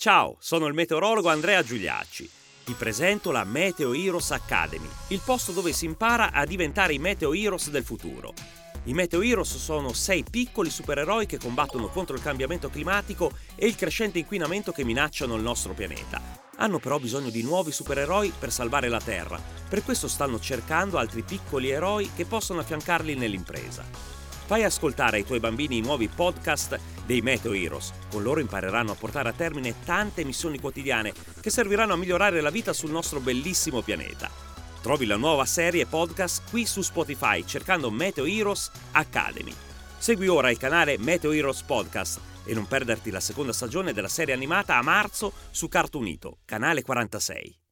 Ciao, sono il meteorologo Andrea Giuliacci. Ti presento la Meteo Heroes Academy, il posto dove si impara a diventare i Meteo Heroes del futuro. I Meteo Heroes sono sei piccoli supereroi che combattono contro il cambiamento climatico e il crescente inquinamento che minacciano il nostro pianeta. Hanno però bisogno di nuovi supereroi per salvare la Terra, per questo stanno cercando altri piccoli eroi che possono affiancarli nell'impresa. Fai ascoltare ai tuoi bambini i nuovi podcast dei Meteo Heroes. Con loro impareranno a portare a termine tante missioni quotidiane che serviranno a migliorare la vita sul nostro bellissimo pianeta. Trovi la nuova serie podcast qui su Spotify cercando Meteo Heroes Academy. Segui ora il canale Meteo Heroes Podcast e non perderti la seconda stagione della serie animata a marzo su Cartoonito, canale 46.